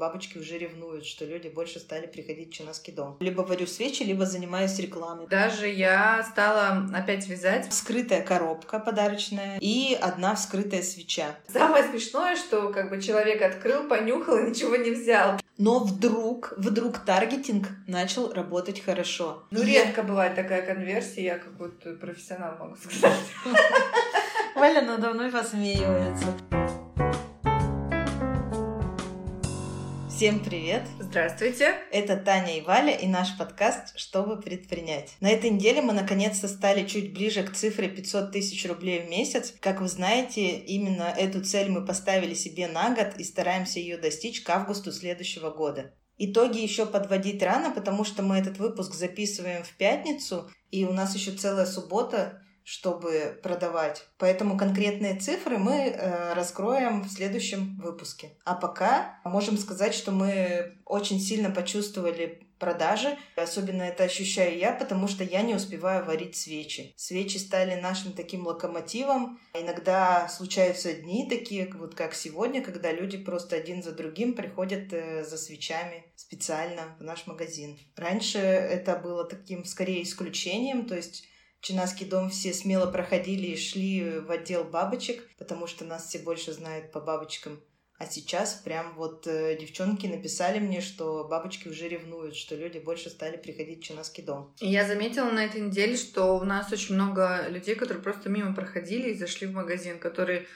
Бабочки уже ревнуют, что люди больше стали приходить в Чинаский дом. Либо варю свечи, либо занимаюсь рекламой. Даже я стала опять вязать. Скрытая коробка подарочная и одна вскрытая свеча. Самое смешное, что как бы человек открыл, понюхал и ничего не взял. Но вдруг, вдруг таргетинг начал работать хорошо. Ну, редко бывает такая конверсия, я какой-то профессионал могу сказать. Валя надо мной посмеивается. Всем привет! Здравствуйте! Это Таня и Валя и наш подкаст «Чтобы предпринять». На этой неделе мы наконец-то стали чуть ближе к цифре 500 тысяч рублей в месяц. Как вы знаете, именно эту цель мы поставили себе на год и стараемся ее достичь к августу следующего года. Итоги еще подводить рано, потому что мы этот выпуск записываем в пятницу, и у нас еще целая суббота чтобы продавать. Поэтому конкретные цифры мы э, раскроем в следующем выпуске. А пока можем сказать, что мы очень сильно почувствовали продажи. Особенно это ощущаю я, потому что я не успеваю варить свечи. Свечи стали нашим таким локомотивом. Иногда случаются дни такие, вот как сегодня, когда люди просто один за другим приходят э, за свечами специально в наш магазин. Раньше это было таким скорее исключением, то есть Чинаский дом все смело проходили и шли в отдел бабочек, потому что нас все больше знают по бабочкам. А сейчас прям вот э, девчонки написали мне, что бабочки уже ревнуют, что люди больше стали приходить в Чинаский дом. И я заметила на этой неделе, что у нас очень много людей, которые просто мимо проходили и зашли в магазин, которые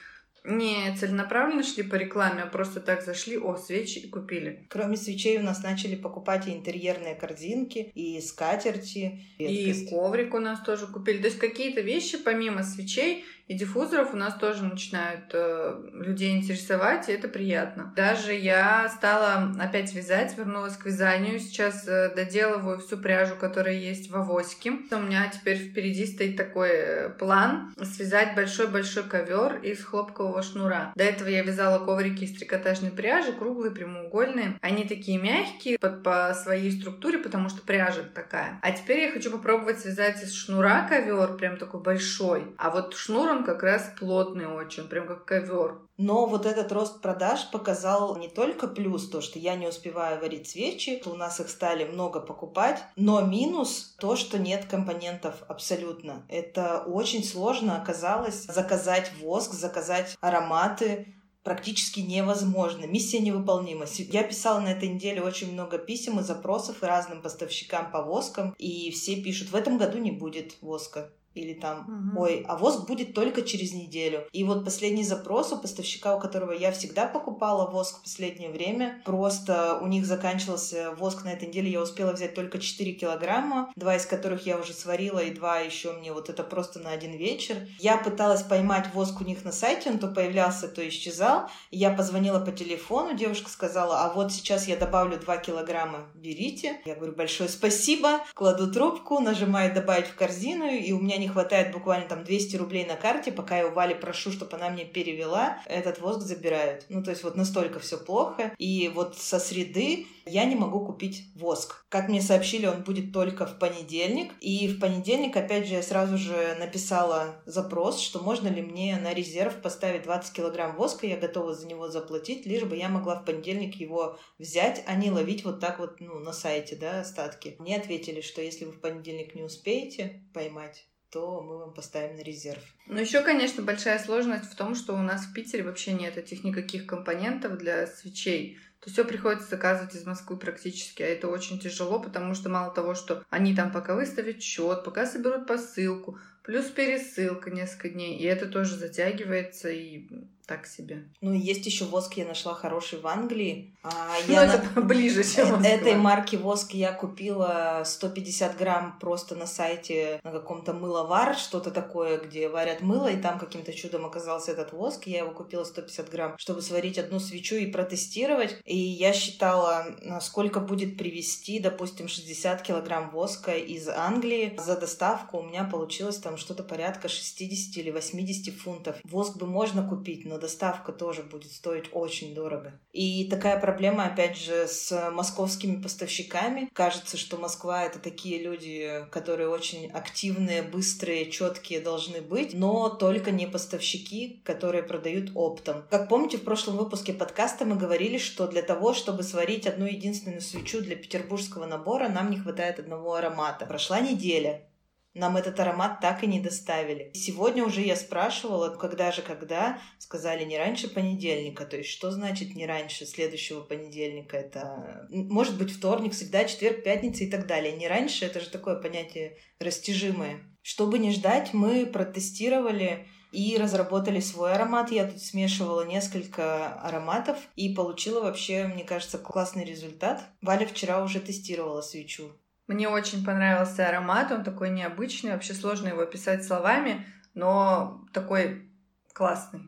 не целенаправленно шли по рекламе, а просто так зашли, о, свечи и купили. Кроме свечей у нас начали покупать и интерьерные корзинки, и скатерти. Редкость. И коврик у нас тоже купили. То есть какие-то вещи помимо свечей и диффузоров у нас тоже начинают э, людей интересовать, и это приятно. Даже я стала опять вязать, вернулась к вязанию. Сейчас э, доделываю всю пряжу, которая есть в авоське. У меня теперь впереди стоит такой э, план связать большой-большой ковер из хлопкового шнура. До этого я вязала коврики из трикотажной пряжи, круглые, прямоугольные. Они такие мягкие под, по своей структуре, потому что пряжа такая. А теперь я хочу попробовать связать из шнура ковер, прям такой большой. А вот шнур он как раз плотный очень, прям как ковер. Но вот этот рост продаж показал не только плюс то, что я не успеваю варить свечи, у нас их стали много покупать, но минус то, что нет компонентов абсолютно. Это очень сложно оказалось заказать воск, заказать ароматы, практически невозможно. Миссия невыполнима. Я писала на этой неделе очень много писем и запросов разным поставщикам по воскам, и все пишут, в этом году не будет воска или там, угу. ой, а воск будет только через неделю. И вот последний запрос у поставщика, у которого я всегда покупала воск в последнее время, просто у них заканчивался воск на этой неделе, я успела взять только 4 килограмма, два из которых я уже сварила, и два еще мне вот это просто на один вечер. Я пыталась поймать воск у них на сайте, он то появлялся, то исчезал. Я позвонила по телефону, девушка сказала, а вот сейчас я добавлю 2 килограмма, берите. Я говорю, большое спасибо, кладу трубку, нажимаю добавить в корзину, и у меня не не хватает буквально там 200 рублей на карте, пока я у Вали прошу, чтобы она мне перевела, этот воск забирают. Ну, то есть вот настолько все плохо. И вот со среды я не могу купить воск. Как мне сообщили, он будет только в понедельник. И в понедельник, опять же, я сразу же написала запрос, что можно ли мне на резерв поставить 20 килограмм воска, я готова за него заплатить, лишь бы я могла в понедельник его взять, а не ловить вот так вот ну, на сайте, да, остатки. Мне ответили, что если вы в понедельник не успеете поймать, то мы вам поставим на резерв. Ну, еще, конечно, большая сложность в том, что у нас в Питере вообще нет этих никаких компонентов для свечей. То все приходится заказывать из Москвы практически, а это очень тяжело, потому что мало того, что они там пока выставят счет, пока соберут посылку, плюс пересылка несколько дней, и это тоже затягивается, и так себе. Ну и есть еще воск, я нашла хороший в Англии. А, ну, я это на... ближе, чем Москва. Этой марки воск я купила 150 грамм просто на сайте на каком-то мыловар, что-то такое, где варят мыло, и там каким-то чудом оказался этот воск. Я его купила 150 грамм, чтобы сварить одну свечу и протестировать. И я считала, сколько будет привезти, допустим, 60 килограмм воска из Англии. За доставку у меня получилось там что-то порядка 60 или 80 фунтов. Воск бы можно купить, но доставка тоже будет стоить очень дорого. И такая проблема, опять же, с московскими поставщиками. Кажется, что Москва — это такие люди, которые очень активные, быстрые, четкие должны быть, но только не поставщики, которые продают оптом. Как помните, в прошлом выпуске подкаста мы говорили, что для того, чтобы сварить одну единственную свечу для петербургского набора, нам не хватает одного аромата. Прошла неделя, нам этот аромат так и не доставили. Сегодня уже я спрашивала, когда же, когда. Сказали, не раньше понедельника. То есть, что значит не раньше следующего понедельника? Это может быть вторник, среда, четверг, пятница и так далее. Не раньше, это же такое понятие растяжимое. Чтобы не ждать, мы протестировали и разработали свой аромат. Я тут смешивала несколько ароматов и получила вообще, мне кажется, классный результат. Валя вчера уже тестировала свечу. Мне очень понравился аромат, он такой необычный, вообще сложно его описать словами, но такой классный.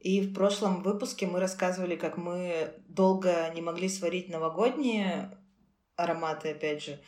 И в прошлом выпуске мы рассказывали, как мы долго не могли сварить новогодние ароматы, опять же,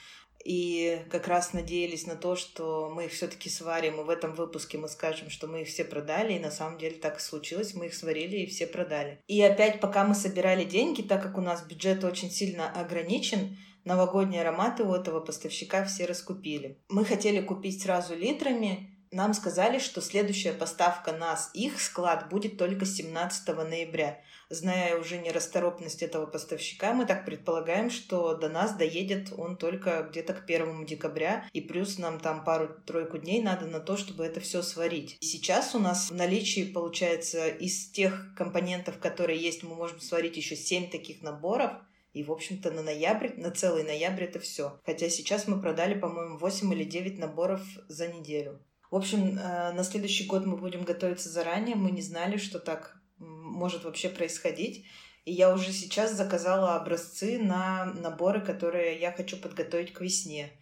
и как раз надеялись на то, что мы их все-таки сварим, и в этом выпуске мы скажем, что мы их все продали, и на самом деле так и случилось, мы их сварили и все продали. И опять, пока мы собирали деньги, так как у нас бюджет очень сильно ограничен, новогодние ароматы у этого поставщика все раскупили. Мы хотели купить сразу литрами, нам сказали, что следующая поставка нас, их склад будет только 17 ноября. Зная уже нерасторопность этого поставщика, мы так предполагаем, что до нас доедет он только где-то к 1 декабря, и плюс нам там пару-тройку дней надо на то, чтобы это все сварить. Сейчас у нас в наличии, получается, из тех компонентов, которые есть, мы можем сварить еще 7 таких наборов, и, в общем-то, на ноябрь, на целый ноябрь это все. Хотя сейчас мы продали, по-моему, 8 или 9 наборов за неделю. В общем, э, на следующий год мы будем готовиться заранее. Мы не знали, что так может вообще происходить. И я уже сейчас заказала образцы на наборы, которые я хочу подготовить к весне.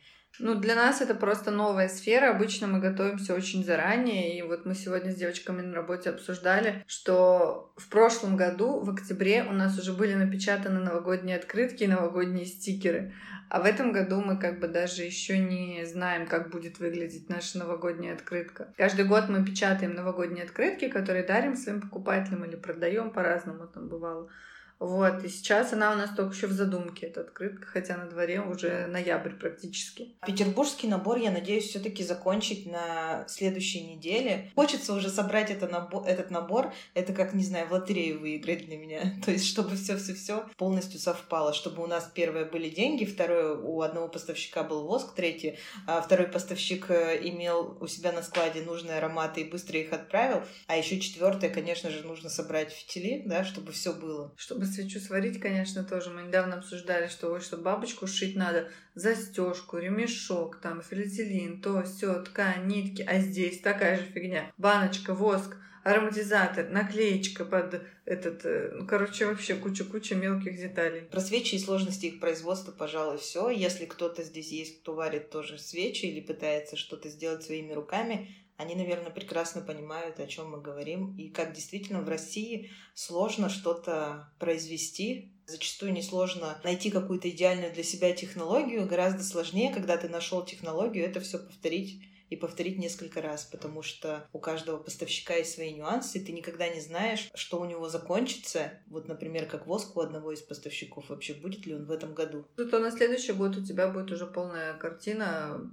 Ну, для нас это просто новая сфера. Обычно мы готовимся очень заранее. И вот мы сегодня с девочками на работе обсуждали, что в прошлом году, в октябре, у нас уже были напечатаны новогодние открытки и новогодние стикеры. А в этом году мы как бы даже еще не знаем, как будет выглядеть наша новогодняя открытка. Каждый год мы печатаем новогодние открытки, которые дарим своим покупателям или продаем по-разному там бывало. Вот, и сейчас она у нас только еще в задумке, эта открытка, хотя на дворе уже ноябрь практически. Петербургский набор, я надеюсь, все-таки закончить на следующей неделе. Хочется уже собрать это набор, этот набор, это как, не знаю, в лотерею выиграть для меня. То есть, чтобы все-все-все полностью совпало, чтобы у нас первое были деньги, второе у одного поставщика был воск, третье, а второй поставщик э, имел у себя на складе нужные ароматы и быстро их отправил, а еще четвертое, конечно же, нужно собрать фитили, да, чтобы все было. Чтобы свечу сварить, конечно, тоже. Мы недавно обсуждали, что ой, что бабочку шить надо застежку, ремешок, там, филетилин, то, все, ткань, нитки. А здесь такая же фигня. Баночка, воск, ароматизатор, наклеечка под этот, э, ну, короче, вообще куча-куча мелких деталей. Про свечи и сложности их производства, пожалуй, все. Если кто-то здесь есть, кто варит тоже свечи или пытается что-то сделать своими руками, они, наверное, прекрасно понимают, о чем мы говорим, и как действительно в России сложно что-то произвести. Зачастую несложно найти какую-то идеальную для себя технологию, гораздо сложнее, когда ты нашел технологию, это все повторить и повторить несколько раз, потому что у каждого поставщика есть свои нюансы, и ты никогда не знаешь, что у него закончится. Вот, например, как воск у одного из поставщиков, вообще будет ли он в этом году. Зато на следующий год у тебя будет уже полная картина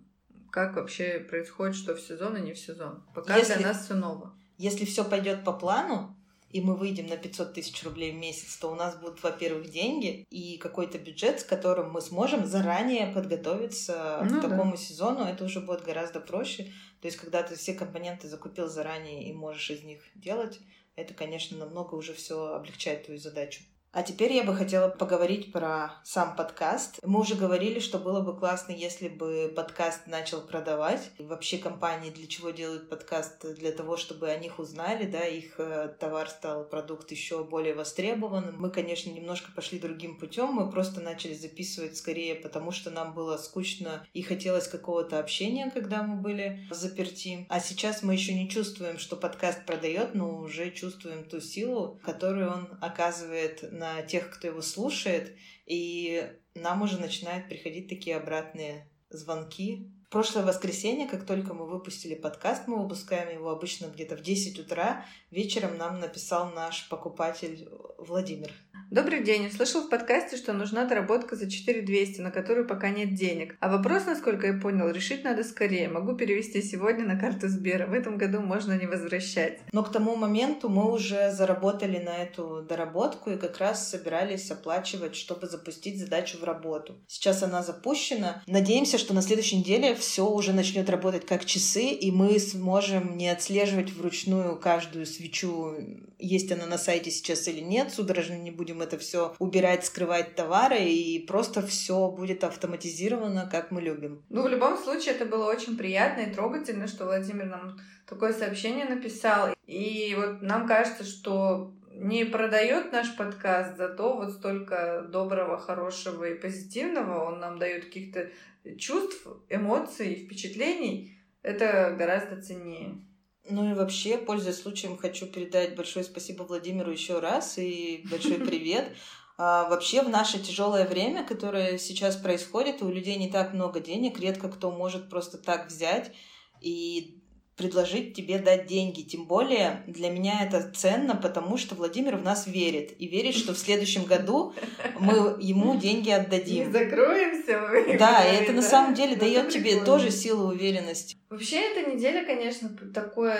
как вообще происходит, что в сезон и не в сезон. Пока если, для нас все ново. Если все пойдет по плану, и мы выйдем на 500 тысяч рублей в месяц, то у нас будут, во-первых, деньги и какой-то бюджет, с которым мы сможем заранее подготовиться ну, к такому да. сезону. Это уже будет гораздо проще. То есть, когда ты все компоненты закупил заранее и можешь из них делать, это, конечно, намного уже все облегчает твою задачу. А теперь я бы хотела поговорить про сам подкаст. Мы уже говорили, что было бы классно, если бы подкаст начал продавать. И вообще компании для чего делают подкаст? Для того, чтобы о них узнали, да, их э, товар стал, продукт еще более востребованным. Мы, конечно, немножко пошли другим путем. Мы просто начали записывать скорее, потому что нам было скучно и хотелось какого-то общения, когда мы были заперти. А сейчас мы еще не чувствуем, что подкаст продает, но уже чувствуем ту силу, которую он оказывает на на тех, кто его слушает, и нам уже начинают приходить такие обратные звонки, Прошлое воскресенье, как только мы выпустили подкаст, мы выпускаем его обычно где-то в 10 утра, вечером нам написал наш покупатель Владимир. Добрый день. Слышал в подкасте, что нужна доработка за 4200, на которую пока нет денег. А вопрос, насколько я понял, решить надо скорее. Могу перевести сегодня на карту Сбера. В этом году можно не возвращать. Но к тому моменту мы уже заработали на эту доработку и как раз собирались оплачивать, чтобы запустить задачу в работу. Сейчас она запущена. Надеемся, что на следующей неделе все уже начнет работать как часы, и мы сможем не отслеживать вручную каждую свечу, есть она на сайте сейчас или нет, судорожно не будем это все убирать, скрывать товары, и просто все будет автоматизировано, как мы любим. Ну, в любом случае, это было очень приятно и трогательно, что Владимир нам такое сообщение написал. И вот нам кажется, что не продает наш подкаст, зато вот столько доброго, хорошего и позитивного он нам дает каких-то чувств, эмоций, впечатлений. Это гораздо ценнее. Ну и вообще, пользуясь случаем, хочу передать большое спасибо Владимиру еще раз и большой привет. А, вообще в наше тяжелое время, которое сейчас происходит, у людей не так много денег, редко кто может просто так взять и предложить тебе дать деньги. Тем более для меня это ценно, потому что Владимир в нас верит. И верит, что в следующем году мы ему деньги отдадим. Не закроемся. Мы да, и это на самом деле дает тебе тоже силу уверенности. Вообще эта неделя, конечно, такой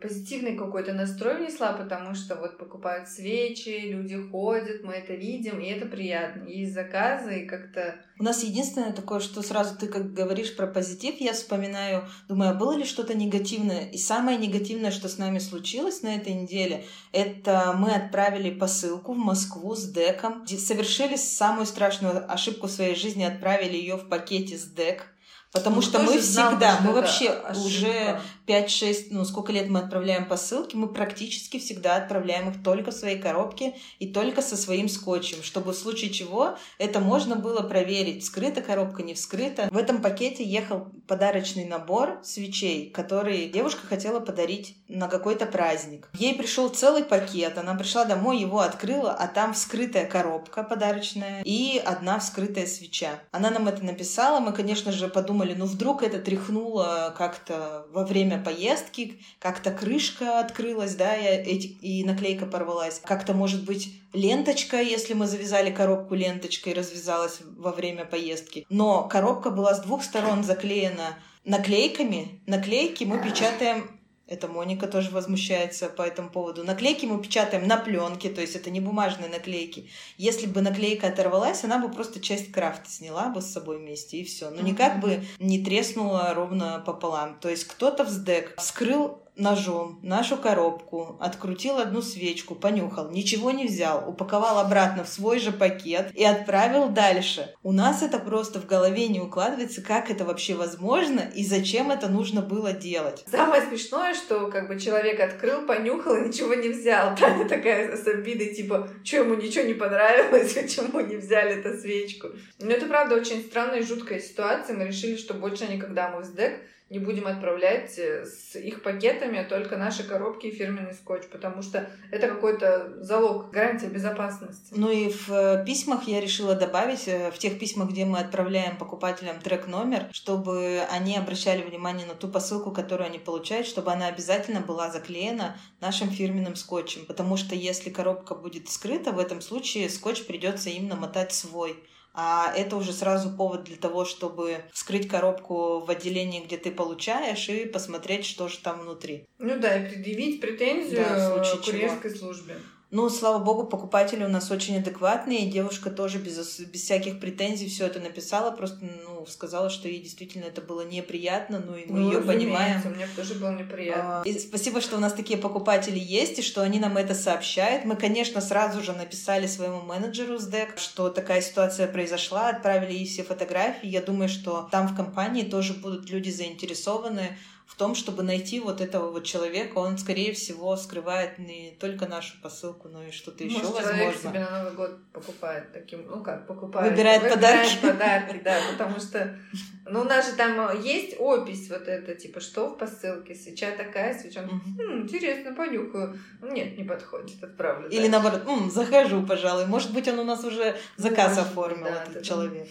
позитивный какой-то настрой внесла, потому что вот покупают свечи, люди ходят, мы это видим, и это приятно. Есть заказы, и как-то... У нас единственное такое, что сразу ты как говоришь про позитив, я вспоминаю, думаю, а было ли что-то негативное? И самое негативное, что с нами случилось на этой неделе, это мы отправили посылку в Москву с деком, совершили самую страшную ошибку в своей жизни, отправили ее в пакете с дек, Потому ну, что мы всегда, мы вообще ошибка. уже 5-6, ну сколько лет мы отправляем посылки, мы практически всегда отправляем их только в своей коробке и только со своим скотчем, чтобы в случае чего это можно было проверить, вскрыта коробка, не вскрыта. В этом пакете ехал подарочный набор свечей, который девушка хотела подарить на какой-то праздник. Ей пришел целый пакет, она пришла домой, его открыла, а там вскрытая коробка подарочная и одна вскрытая свеча. Она нам это написала, мы, конечно же, подумали, ну вдруг это тряхнуло как-то во время поездки, как-то крышка открылась, да, и, и наклейка порвалась. Как-то, может быть, ленточка, если мы завязали коробку ленточкой, развязалась во время поездки. Но коробка была с двух сторон заклеена наклейками. Наклейки мы печатаем это Моника тоже возмущается по этому поводу. Наклейки мы печатаем на пленке, то есть это не бумажные наклейки. Если бы наклейка оторвалась, она бы просто часть крафта сняла бы с собой вместе и все. Но никак бы не треснула ровно пополам. То есть кто-то в СДЭК вскрыл ножом нашу коробку, открутил одну свечку, понюхал, ничего не взял, упаковал обратно в свой же пакет и отправил дальше. У нас это просто в голове не укладывается, как это вообще возможно и зачем это нужно было делать. Самое смешное, что как бы человек открыл, понюхал и ничего не взял. Таня такая с обидой, типа, что ему ничего не понравилось, почему не взяли эту свечку. Но это правда очень странная и жуткая ситуация. Мы решили, что больше никогда мы в СДЭК не будем отправлять э, с их пакетами только наши коробки и фирменный скотч, потому что это какой-то залог, гарантия безопасности. Ну и в э, письмах я решила добавить, э, в тех письмах, где мы отправляем покупателям трек-номер, чтобы они обращали внимание на ту посылку, которую они получают, чтобы она обязательно была заклеена нашим фирменным скотчем, потому что если коробка будет скрыта, в этом случае скотч придется им намотать свой а это уже сразу повод для того, чтобы вскрыть коробку в отделении, где ты получаешь, и посмотреть, что же там внутри. Ну да, и предъявить претензию да, в курьерской чего. службе. Ну, слава богу, покупатели у нас очень адекватные. Девушка тоже без, без всяких претензий все это написала. Просто, ну, сказала, что ей действительно это было неприятно. Ну, и мы ну, ее понимаем. Мне тоже было неприятно. А, и спасибо, что у нас такие покупатели есть, и что они нам это сообщают. Мы, конечно, сразу же написали своему менеджеру с ДЭК, что такая ситуация произошла, отправили ей все фотографии. Я думаю, что там в компании тоже будут люди заинтересованы в том, чтобы найти вот этого вот человека. Он, скорее всего, скрывает не только нашу посылку, но и что-то еще, возможно. человек себе на Новый год покупает таким, ну как, покупает. Выбирает, выбирает подарки. подарки, да, потому что, ну у нас же там есть опись вот это, типа, что в посылке, свеча такая, свеча, хм, интересно, понюхаю. Нет, не подходит, отправлю. Или наоборот, захожу, пожалуй. Может быть, он у нас уже заказ оформил, да, этот человек.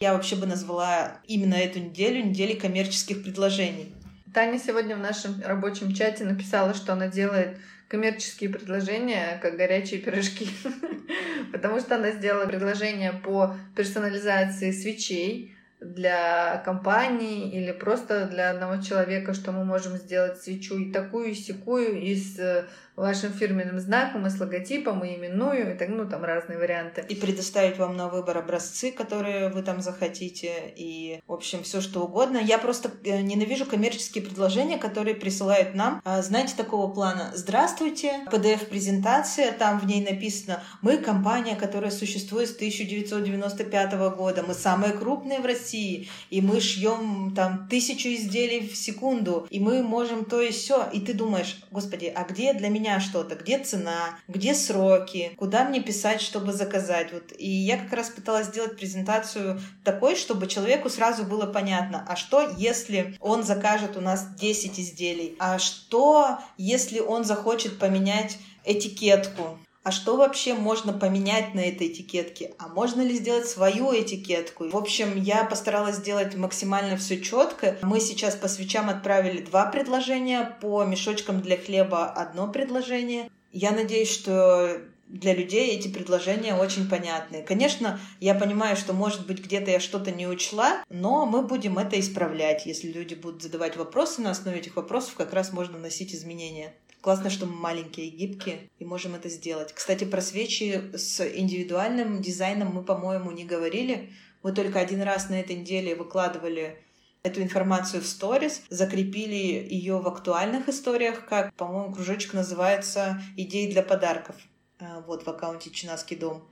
Я вообще бы назвала именно эту неделю неделей коммерческих предложений. Таня сегодня в нашем рабочем чате написала, что она делает коммерческие предложения, как горячие пирожки. Потому что она сделала предложение по персонализации свечей для компании или просто для одного человека, что мы можем сделать свечу и такую, и секую, и с э, вашим фирменным знаком и с логотипом, и именную, и так, ну, там разные варианты. И предоставить вам на выбор образцы, которые вы там захотите, и, в общем, все что угодно. Я просто э, ненавижу коммерческие предложения, которые присылают нам, а, знаете, такого плана. Здравствуйте, PDF-презентация, там в ней написано, мы компания, которая существует с 1995 года, мы самые крупные в России, и мы шьем там тысячу изделий в секунду, и мы можем то и все. И ты думаешь, господи, а где для меня что-то, где цена, где сроки, куда мне писать, чтобы заказать. Вот. И я как раз пыталась сделать презентацию такой, чтобы человеку сразу было понятно, а что, если он закажет у нас 10 изделий, а что, если он захочет поменять этикетку, а что вообще можно поменять на этой этикетке, а можно ли сделать свою этикетку. В общем, я постаралась сделать максимально все четко. Мы сейчас по свечам отправили два предложения, по мешочкам для хлеба одно предложение. Я надеюсь, что для людей эти предложения очень понятны. Конечно, я понимаю, что, может быть, где-то я что-то не учла, но мы будем это исправлять. Если люди будут задавать вопросы, на основе этих вопросов как раз можно вносить изменения. Классно, что мы маленькие и гибкие и можем это сделать. Кстати, про свечи с индивидуальным дизайном мы, по-моему, не говорили. Мы только один раз на этой неделе выкладывали эту информацию в сторис, закрепили ее в актуальных историях, как, по-моему, кружочек называется «Идеи для подарков». А, вот в аккаунте «Чинаский дом».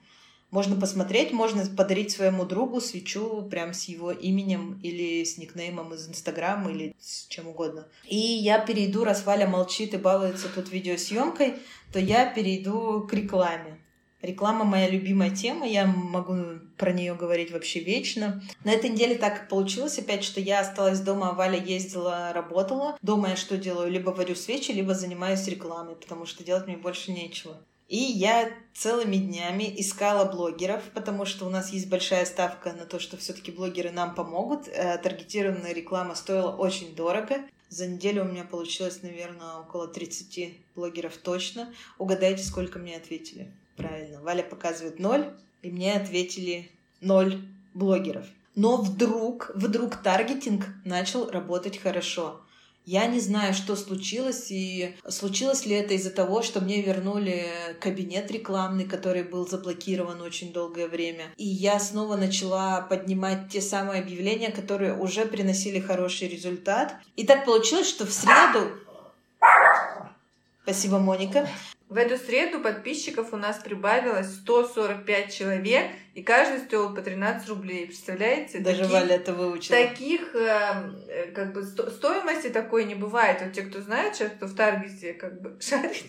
Можно посмотреть, можно подарить своему другу свечу прям с его именем или с никнеймом из Инстаграма или с чем угодно. И я перейду, раз Валя молчит и балуется тут видеосъемкой, то я перейду к рекламе. Реклама моя любимая тема, я могу про нее говорить вообще вечно. На этой неделе так получилось опять, что я осталась дома, а Валя ездила, работала. Дома я что делаю? Либо варю свечи, либо занимаюсь рекламой, потому что делать мне больше нечего. И я целыми днями искала блогеров, потому что у нас есть большая ставка на то, что все-таки блогеры нам помогут. Э, таргетированная реклама стоила очень дорого. За неделю у меня получилось, наверное, около 30 блогеров точно. Угадайте, сколько мне ответили. Правильно. Валя показывает ноль, и мне ответили ноль блогеров. Но вдруг, вдруг таргетинг начал работать хорошо. Я не знаю, что случилось, и случилось ли это из-за того, что мне вернули кабинет рекламный, который был заблокирован очень долгое время. И я снова начала поднимать те самые объявления, которые уже приносили хороший результат. И так получилось, что в среду... Спасибо, Моника. В эту среду подписчиков у нас прибавилось 145 человек, и каждый стоил по 13 рублей. Представляете? Даже таких, Валя это выучила. Таких, эм, э, как бы, сто, стоимости такой не бывает. Вот те, кто знает, сейчас, кто в таргете как бы шарит.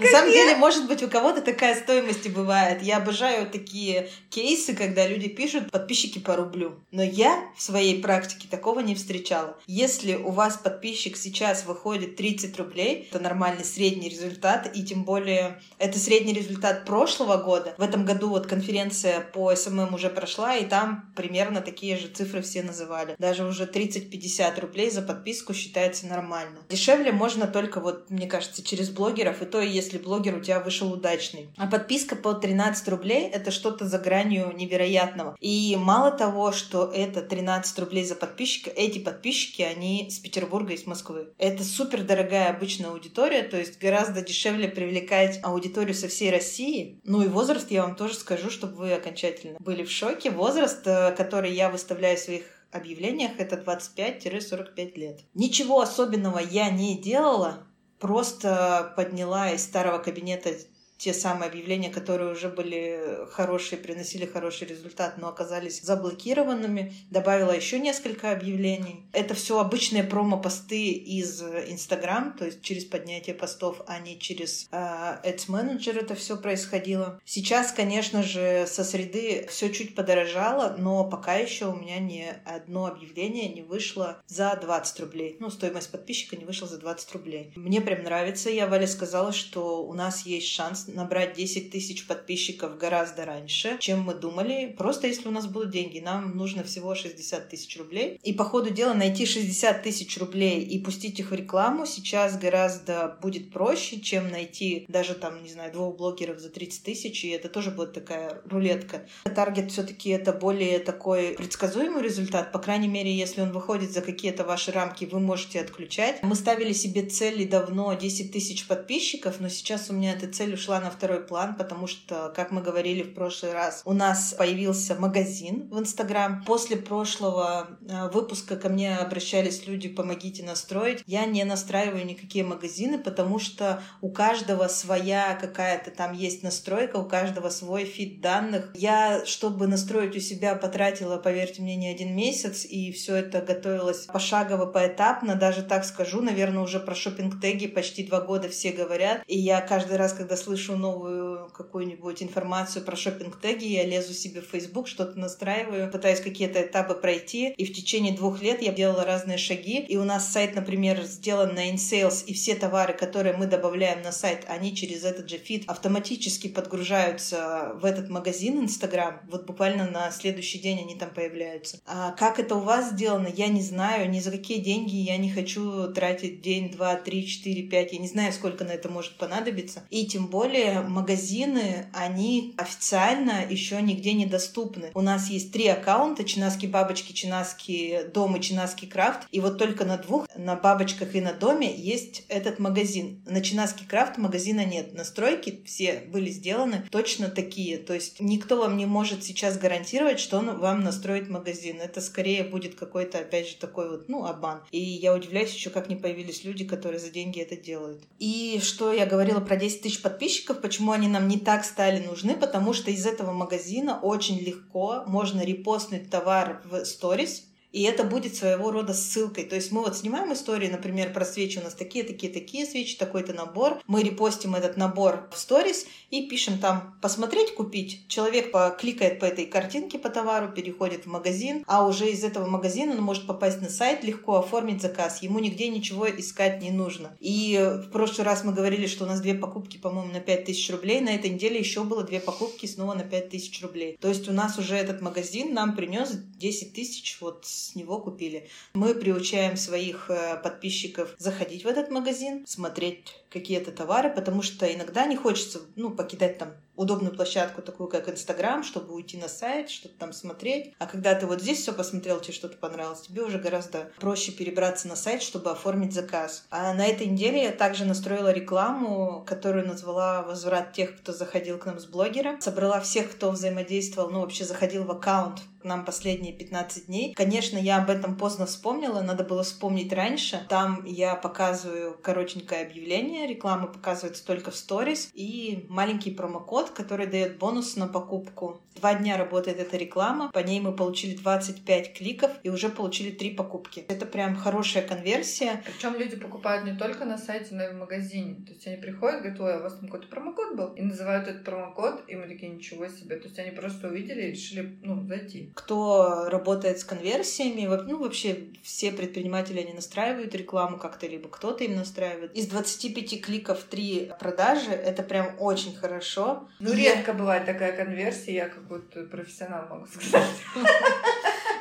На самом деле, может быть, у кого-то такая стоимость и бывает. Я обожаю такие кейсы, когда люди пишут подписчики по рублю. Но я в своей практике такого не встречала. Если у вас подписчик сейчас выходит 30 рублей, это нормальный средний результат, и тем более это средний результат прошлого года. В этом году вот конференция по СММ уже прошла, и там примерно такие же цифры все называли. Даже уже 30-50 рублей за подписку считается нормально. Дешевле можно только вот, мне кажется, через блогеров и то, если блогер у тебя вышел удачный. А подписка по 13 рублей — это что-то за гранью невероятного. И мало того, что это 13 рублей за подписчика, эти подписчики, они с Петербурга и с Москвы. Это супер дорогая обычная аудитория, то есть гораздо дешевле привлекать аудиторию со всей России. Ну и возраст я вам тоже скажу, чтобы вы окончательно были в шоке. Возраст, э, который я выставляю в своих объявлениях это 25-45 лет. Ничего особенного я не делала, просто подняла из старого кабинета те самые объявления, которые уже были хорошие, приносили хороший результат, но оказались заблокированными. Добавила еще несколько объявлений. Это все обычные промо-посты из Instagram, то есть через поднятие постов, а не через э, Ads Manager это все происходило. Сейчас, конечно же, со среды все чуть подорожало, но пока еще у меня ни одно объявление не вышло за 20 рублей. Ну, стоимость подписчика не вышла за 20 рублей. Мне прям нравится. Я Вале сказала, что у нас есть шанс набрать 10 тысяч подписчиков гораздо раньше, чем мы думали. Просто если у нас будут деньги, нам нужно всего 60 тысяч рублей. И по ходу дела найти 60 тысяч рублей и пустить их в рекламу сейчас гораздо будет проще, чем найти даже там, не знаю, двух блогеров за 30 тысяч, и это тоже будет такая рулетка. Таргет все-таки это более такой предсказуемый результат, по крайней мере, если он выходит за какие-то ваши рамки, вы можете отключать. Мы ставили себе цели давно 10 тысяч подписчиков, но сейчас у меня эта цель ушла на второй план, потому что, как мы говорили в прошлый раз, у нас появился магазин в Инстаграм. После прошлого э, выпуска ко мне обращались люди, помогите настроить. Я не настраиваю никакие магазины, потому что у каждого своя какая-то там есть настройка, у каждого свой feed данных. Я, чтобы настроить у себя, потратила, поверьте мне, не один месяц, и все это готовилось пошагово, поэтапно. Даже так скажу, наверное, уже про шопинг-теги почти два года все говорят. И я каждый раз, когда слышу новую какую-нибудь информацию про шопинг-теги, я лезу себе в Facebook, что-то настраиваю, пытаюсь какие-то этапы пройти. И в течение двух лет я делала разные шаги. И у нас сайт, например, сделан на InSales, и все товары, которые мы добавляем на сайт, они через этот же feed автоматически подгружаются в этот магазин Instagram. Вот буквально на следующий день они там появляются. А как это у вас сделано, я не знаю. Ни за какие деньги я не хочу тратить день, два, три, четыре, пять. Я не знаю, сколько на это может понадобиться. И тем более магазины, они официально еще нигде не доступны. У нас есть три аккаунта. Чинаски бабочки, Чинаски дом и Чинаски крафт. И вот только на двух, на бабочках и на доме есть этот магазин. На Чинаски крафт магазина нет. Настройки все были сделаны точно такие. То есть никто вам не может сейчас гарантировать, что он вам настроит магазин. Это скорее будет какой-то, опять же, такой вот, ну, обман. И я удивляюсь еще, как не появились люди, которые за деньги это делают. И что я говорила про 10 тысяч подписчиков, почему они нам не так стали нужны, потому что из этого магазина очень легко можно репостнуть товар в сторис, и это будет своего рода ссылкой. То есть мы вот снимаем истории, например, про свечи. У нас такие, такие, такие свечи, такой-то набор. Мы репостим этот набор в сторис и пишем там «посмотреть, купить». Человек кликает по этой картинке по товару, переходит в магазин, а уже из этого магазина он может попасть на сайт, легко оформить заказ. Ему нигде ничего искать не нужно. И в прошлый раз мы говорили, что у нас две покупки, по-моему, на 5000 рублей. На этой неделе еще было две покупки снова на 5000 рублей. То есть у нас уже этот магазин нам принес 10 тысяч вот с него купили. Мы приучаем своих э, подписчиков заходить в этот магазин, смотреть какие-то товары, потому что иногда не хочется, ну, покидать там удобную площадку, такую как Инстаграм, чтобы уйти на сайт, что-то там смотреть. А когда ты вот здесь все посмотрел, тебе что-то понравилось, тебе уже гораздо проще перебраться на сайт, чтобы оформить заказ. А на этой неделе я также настроила рекламу, которую назвала «Возврат тех, кто заходил к нам с блогера». Собрала всех, кто взаимодействовал, ну, вообще заходил в аккаунт к нам последние 15 дней. Конечно, я об этом поздно вспомнила, надо было вспомнить раньше. Там я показываю коротенькое объявление, реклама показывается только в сторис, и маленький промокод, который дает бонус на покупку. Два дня работает эта реклама, по ней мы получили 25 кликов и уже получили три покупки. Это прям хорошая конверсия. Причем люди покупают не только на сайте, но и в магазине. То есть они приходят, говорят, ой, а у вас там какой-то промокод был, и называют этот промокод, и мы такие, ничего себе. То есть они просто увидели и решили, ну, зайти. Кто работает с конверсиями, ну, вообще все предприниматели, они настраивают рекламу как-то, либо кто-то им настраивает. Из 25 кликов 3 продажи, это прям очень хорошо. Ну, редко бывает такая конверсия, я как будто профессионал могу сказать.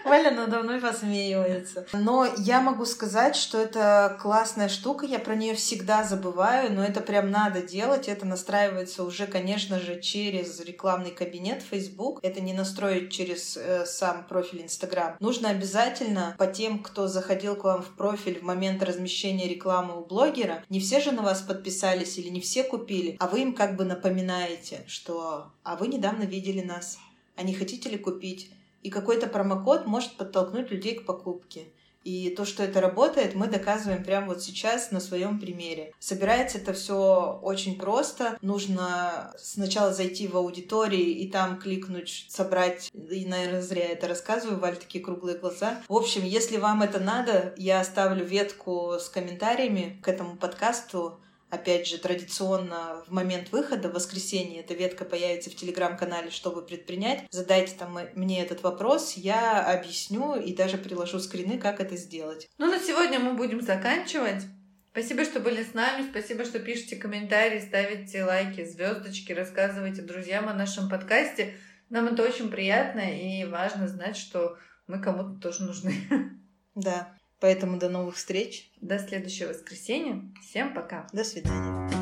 Валя надо мной посмеивается. Но я могу сказать, что это классная штука, я про нее всегда забываю, но это прям надо делать. Это настраивается уже, конечно же, через рекламный кабинет Facebook. Это не настроить через э, сам профиль Instagram. Нужно обязательно по тем, кто заходил к вам в профиль в момент размещения рекламы у блогера, не все же на вас подписались или не все купили, а вы им как бы напоминаете, что «а вы недавно видели нас, а не хотите ли купить?» И какой-то промокод может подтолкнуть людей к покупке. И то, что это работает, мы доказываем прямо вот сейчас на своем примере. Собирается это все очень просто. Нужно сначала зайти в аудитории и там кликнуть «собрать». И, наверное, зря это рассказываю, Валь, такие круглые глаза. В общем, если вам это надо, я оставлю ветку с комментариями к этому подкасту Опять же, традиционно в момент выхода, в воскресенье, эта ветка появится в телеграм-канале «Чтобы предпринять». Задайте там мне этот вопрос, я объясню и даже приложу скрины, как это сделать. Ну, на сегодня мы будем заканчивать. Спасибо, что были с нами, спасибо, что пишете комментарии, ставите лайки, звездочки, рассказывайте друзьям о нашем подкасте. Нам это очень приятно и важно знать, что мы кому-то тоже нужны. Да. Поэтому до новых встреч. До следующего воскресенья. Всем пока. До свидания.